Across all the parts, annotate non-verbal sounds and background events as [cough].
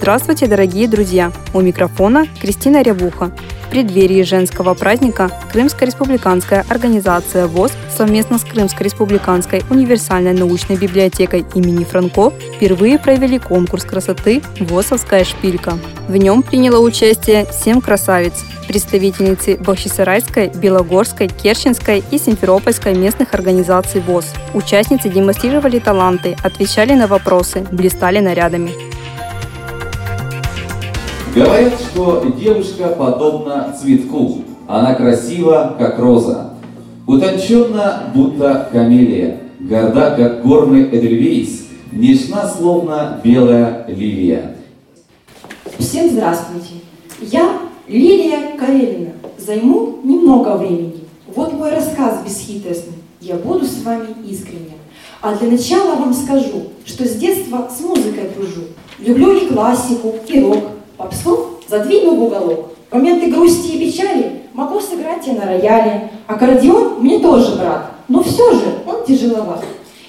Здравствуйте, дорогие друзья! У микрофона Кристина Рябуха. В преддверии женского праздника Крымская республиканская организация ВОЗ совместно с Крымской республиканской универсальной научной библиотекой имени Франко впервые провели конкурс красоты «ВОЗовская шпилька». В нем приняло участие семь красавиц, представительницы Бахчисарайской, Белогорской, Керченской и Симферопольской местных организаций ВОЗ. Участницы демонстрировали таланты, отвечали на вопросы, блистали нарядами. Говорят, что девушка подобна цветку. Она красива, как роза. Утонченно, будто камелия. Горда, как горный эдельвейс. Нежна, словно белая лилия. Всем здравствуйте. Я Лилия Карелина. Займу немного времени. Вот мой рассказ бесхитростный. Я буду с вами искренне. А для начала вам скажу, что с детства с музыкой дружу. Люблю и классику, и рок, Попсу задвину в уголок. Моменты грусти и печали могу сыграть я на рояле. Аккордеон мне тоже брат, но все же он тяжеловат.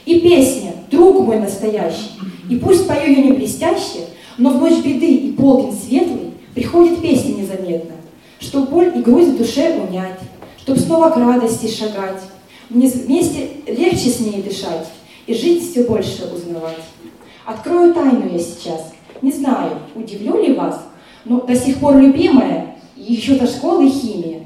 И песня «Друг мой настоящий», и пусть пою я не блестяще, но в ночь беды и полдень светлый приходит песня незаметно, чтоб боль и грусть в душе унять, чтоб снова к радости шагать, мне вместе легче с ней дышать и жить все больше узнавать. Открою тайну я сейчас – не знаю, удивлю ли вас, но до сих пор любимая еще до школы химия.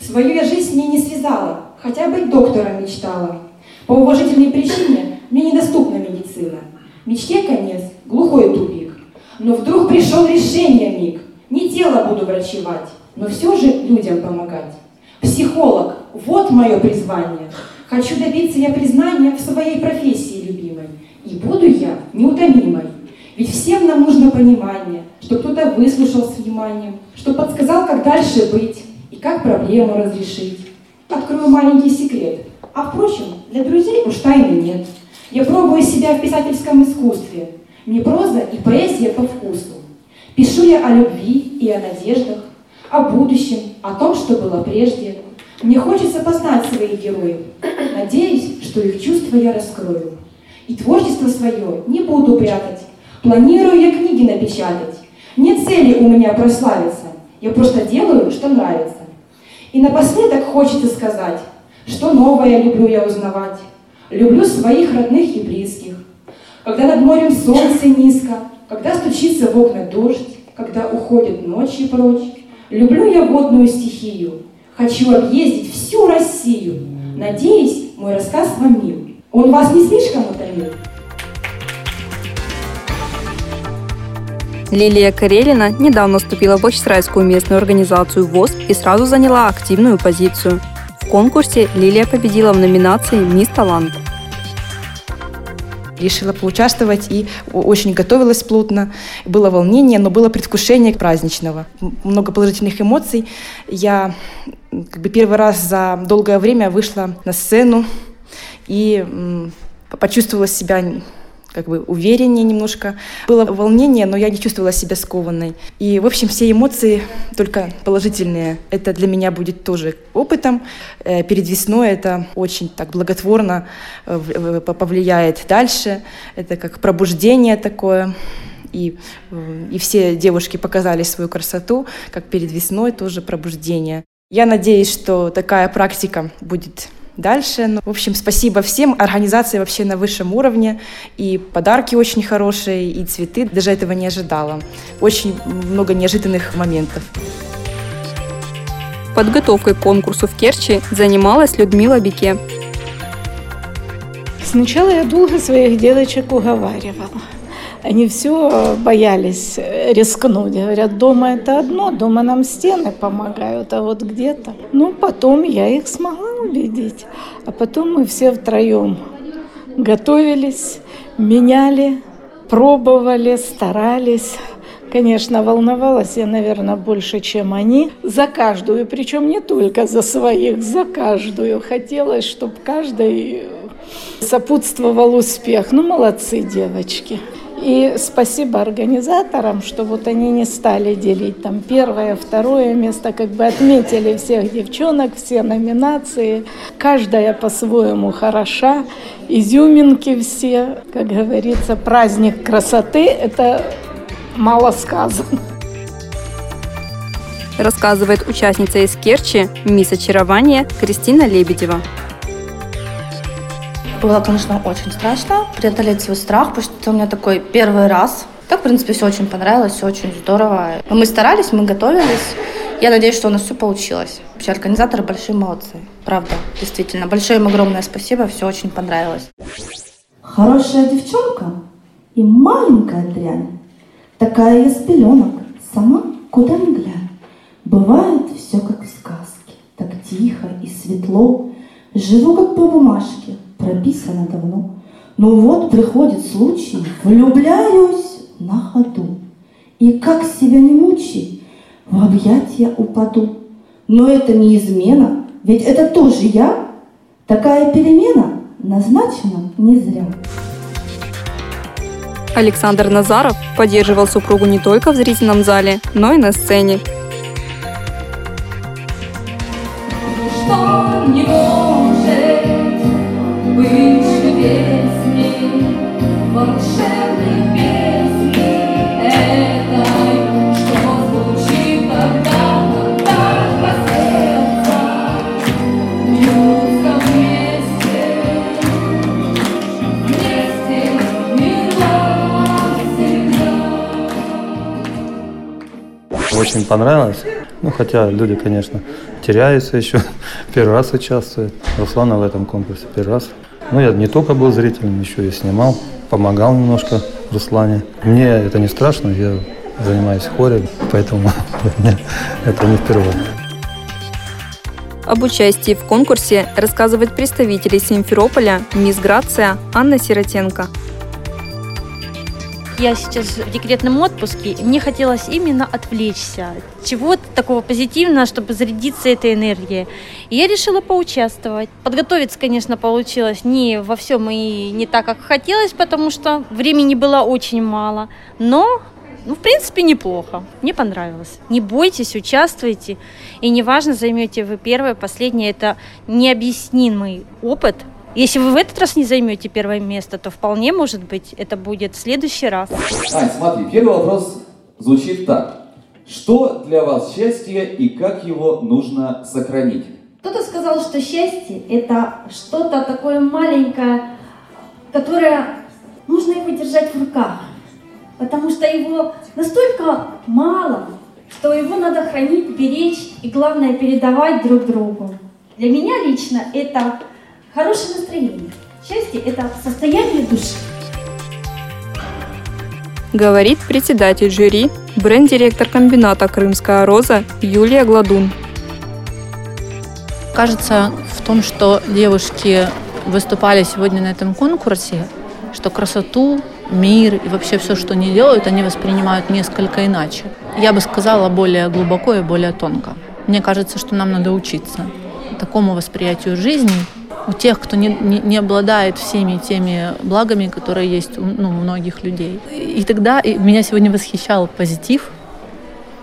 Свою я жизнь с ней не связала, хотя быть доктором мечтала. По уважительной причине мне недоступна медицина. Мечте конец, глухой тупик. Но вдруг пришел решение миг. Не тело буду врачевать, но все же людям помогать. Психолог, вот мое призвание. Хочу добиться я признания в своей профессии любимой. И буду я неутомимой. Ведь всем нам нужно понимание, что кто-то выслушал с вниманием, что подсказал, как дальше быть и как проблему разрешить. Открою маленький секрет. А впрочем, для друзей уж тайны нет. Я пробую себя в писательском искусстве. Мне проза и поэзия по вкусу. Пишу я о любви и о надеждах, о будущем, о том, что было прежде. Мне хочется познать своих героев. Надеюсь, что их чувства я раскрою. И творчество свое не буду прятать, Планирую я книги напечатать. Нет цели у меня прославиться. Я просто делаю, что нравится. И напоследок хочется сказать, что новое люблю я узнавать. Люблю своих родных и близких. Когда над морем солнце низко, когда стучится в окна дождь, когда уходит ночи прочь. Люблю я водную стихию. Хочу объездить всю Россию. Надеюсь, мой рассказ вам мил. Он вас не слишком утомил? Лилия Карелина недавно вступила в Бахчисарайскую местную организацию ВОЗ и сразу заняла активную позицию. В конкурсе Лилия победила в номинации «Мисс Талант». Решила поучаствовать и очень готовилась плотно. Было волнение, но было предвкушение праздничного. Много положительных эмоций. Я как бы первый раз за долгое время вышла на сцену и почувствовала себя как бы увереннее немножко. Было волнение, но я не чувствовала себя скованной. И, в общем, все эмоции только положительные. Это для меня будет тоже опытом. Э, перед весной это очень так благотворно э, повлияет дальше. Это как пробуждение такое. И, э, и все девушки показали свою красоту, как перед весной тоже пробуждение. Я надеюсь, что такая практика будет дальше. Ну, в общем, спасибо всем. Организация вообще на высшем уровне. И подарки очень хорошие, и цветы. Даже этого не ожидала. Очень много неожиданных моментов. Подготовкой к конкурсу в Керчи занималась Людмила Бике. Сначала я долго своих девочек уговаривала. Они все боялись рискнуть. Говорят, дома это одно, дома нам стены помогают, а вот где-то. Ну, потом я их смогла убедить. А потом мы все втроем готовились, меняли пробовали, старались. Конечно, волновалась я, наверное, больше, чем они. За каждую, причем не только за своих, за каждую. Хотелось, чтобы каждый сопутствовал успех. Ну, молодцы девочки. И спасибо организаторам, что вот они не стали делить там первое, второе место, как бы отметили всех девчонок, все номинации. Каждая по-своему хороша, изюминки все. Как говорится, праздник красоты – это мало сказано. Рассказывает участница из Керчи, мисс очарования Кристина Лебедева. Было, конечно, очень страшно преодолеть свой страх, потому что у меня такой первый раз. Так, в принципе, все очень понравилось, все очень здорово. Мы старались, мы готовились. Я надеюсь, что у нас все получилось. Вообще, организаторы большие молодцы. Правда, действительно. Большое им огромное спасибо, все очень понравилось. Хорошая девчонка и маленькая дрянь. Такая из пеленок, сама куда ни глянь. Бывает все как в сказке, так тихо и светло. Живу как по бумажке, прописано давно. Ну вот приходит случай, влюбляюсь на ходу. И как себя не мучи, в объятия упаду. Но это не измена, ведь это тоже я. Такая перемена назначена не зря. Александр Назаров поддерживал супругу не только в зрительном зале, но и на сцене. Волшебной песни этой, что звучит вместе. Очень понравилось. Ну, хотя люди, конечно, теряются еще. [laughs] Первый раз участвуют. Руслана в этом конкурсе первый раз. Ну, я не только был зрителем, еще и снимал, помогал немножко Руслане. Мне это не страшно, я занимаюсь в хоре, поэтому [laughs] это не впервые. Об участии в конкурсе рассказывает представитель Симферополя мисс Грация Анна Сиротенко. Я сейчас в декретном отпуске, мне хотелось именно отвлечься от чего-то такого позитивного, чтобы зарядиться этой энергией. И я решила поучаствовать. Подготовиться, конечно, получилось не во всем и не так, как хотелось, потому что времени было очень мало. Но ну, в принципе, неплохо. Мне понравилось. Не бойтесь, участвуйте. И неважно, займете вы первое, последнее, это необъяснимый опыт. Если вы в этот раз не займете первое место, то вполне может быть это будет в следующий раз. Ань, смотри, первый вопрос звучит так. Что для вас счастье и как его нужно сохранить? Кто-то сказал, что счастье – это что-то такое маленькое, которое нужно его держать в руках, потому что его настолько мало, что его надо хранить, беречь и, главное, передавать друг другу. Для меня лично это хорошее настроение. Счастье – это состояние души. Говорит председатель жюри, бренд-директор комбината «Крымская роза» Юлия Гладун. Кажется, в том, что девушки выступали сегодня на этом конкурсе, что красоту, мир и вообще все, что они делают, они воспринимают несколько иначе. Я бы сказала более глубоко и более тонко. Мне кажется, что нам надо учиться такому восприятию жизни у тех, кто не, не, не обладает всеми теми благами, которые есть у ну, многих людей. И тогда и меня сегодня восхищал позитив,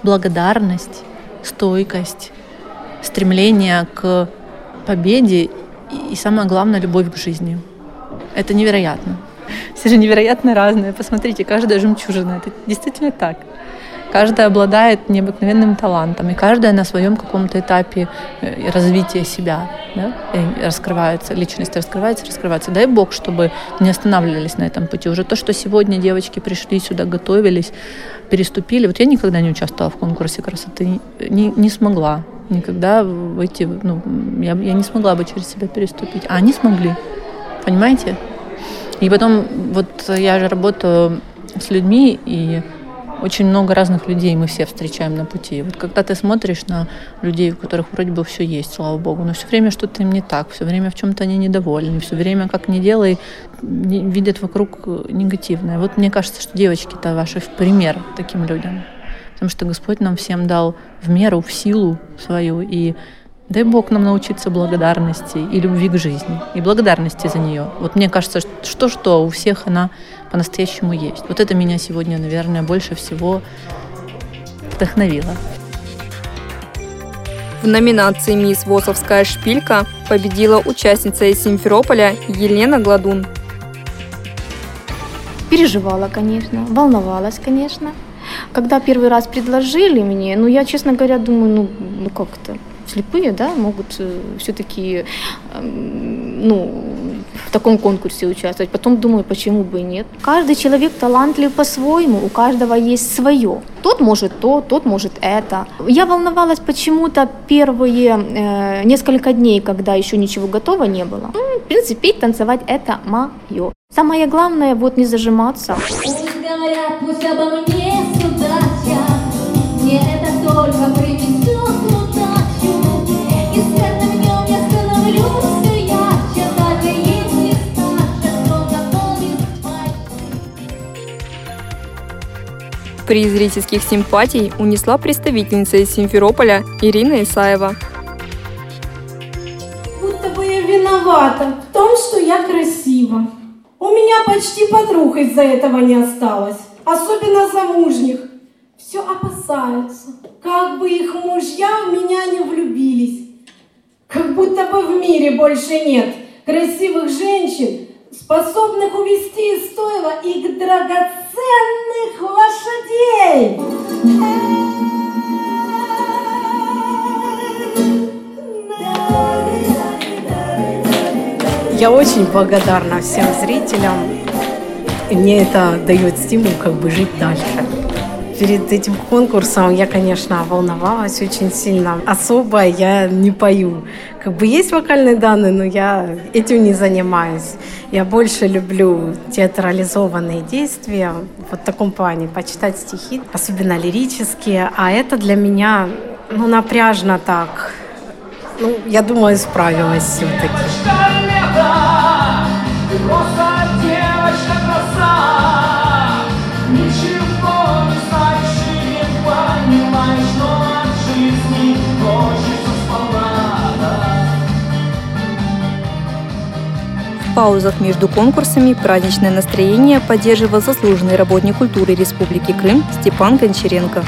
благодарность, стойкость, стремление к победе и, и самое главное, любовь к жизни. Это невероятно. Все же невероятно разные. Посмотрите, каждая жемчужина. Это действительно так. Каждая обладает необыкновенным талантом, и каждая на своем каком-то этапе э, развития себя да, раскрывается, личность раскрывается, раскрывается. Дай Бог, чтобы не останавливались на этом пути. Уже то, что сегодня девочки пришли сюда, готовились, переступили. Вот я никогда не участвовала в конкурсе красоты, не, не смогла никогда выйти, ну, я, я не смогла бы через себя переступить, а они смогли, понимаете? И потом, вот я же работаю с людьми, и очень много разных людей мы все встречаем на пути. Вот когда ты смотришь на людей, у которых вроде бы все есть, слава богу, но все время что-то им не так, все время в чем-то они недовольны, все время как не делай, видят вокруг э, негативное. Вот мне кажется, что девочки-то ваши в пример таким людям. Потому что Господь нам всем дал в меру, в силу свою. И дай Бог нам научиться благодарности и любви к жизни. И благодарности за нее. Вот мне кажется, что-что у всех она по-настоящему есть. Вот это меня сегодня, наверное, больше всего вдохновило. В номинации «Мисс Восовская шпилька» победила участница из Симферополя Елена Гладун. Переживала, конечно, волновалась, конечно. Когда первый раз предложили мне, ну, я, честно говоря, думаю, ну, ну как-то, слепые, да, могут э, все-таки, э, ну, в таком конкурсе участвовать. Потом думаю, почему бы и нет. Каждый человек талантлив по-своему, у каждого есть свое. Тот может то, тот может это. Я волновалась почему-то первые э, несколько дней, когда еще ничего готово не было. Ну, в принципе, петь, танцевать это мое. Самое главное, вот не зажиматься. Пусть говорят, пусть обо мне мне это только принесет Приз зрительских симпатий унесла представительница из Симферополя Ирина Исаева. Будто бы я виновата в том, что я красива. У меня почти подруг из-за этого не осталось, особенно замужних. Все опасаются, как бы их мужья в меня не влюбились. Как будто бы в мире больше нет красивых женщин, способных увести из стойла их драгоценных лошадей. Я очень благодарна всем зрителям. И мне это дает стимул как бы жить дальше. Перед этим конкурсом я, конечно, волновалась очень сильно. Особо я не пою. Как бы есть вокальные данные, но я этим не занимаюсь. Я больше люблю театрализованные действия вот в таком плане, почитать стихи, особенно лирические. А это для меня ну, напряжно так. Ну, я думаю, справилась все-таки. Паузах между конкурсами праздничное настроение поддерживал заслуженный работник культуры Республики Крым Степан Гончаренко.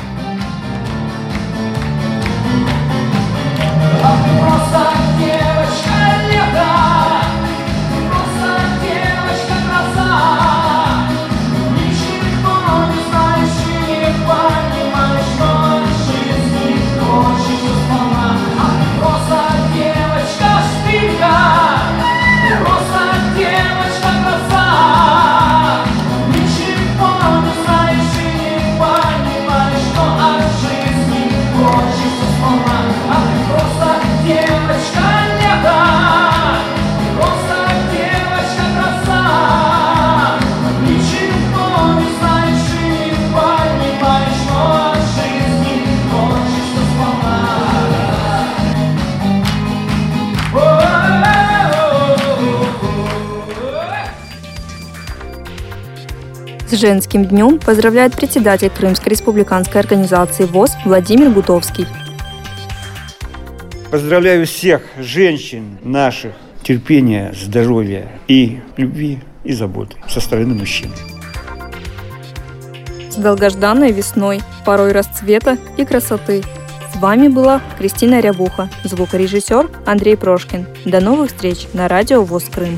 Женским днем поздравляет председатель Крымской республиканской организации ВОЗ Владимир Гутовский. Поздравляю всех женщин наших, терпения, здоровья и любви и заботы со стороны мужчин. С долгожданной весной, порой расцвета и красоты. С вами была Кристина Рябуха, звукорежиссер Андрей Прошкин. До новых встреч на радио ВОЗ Крым.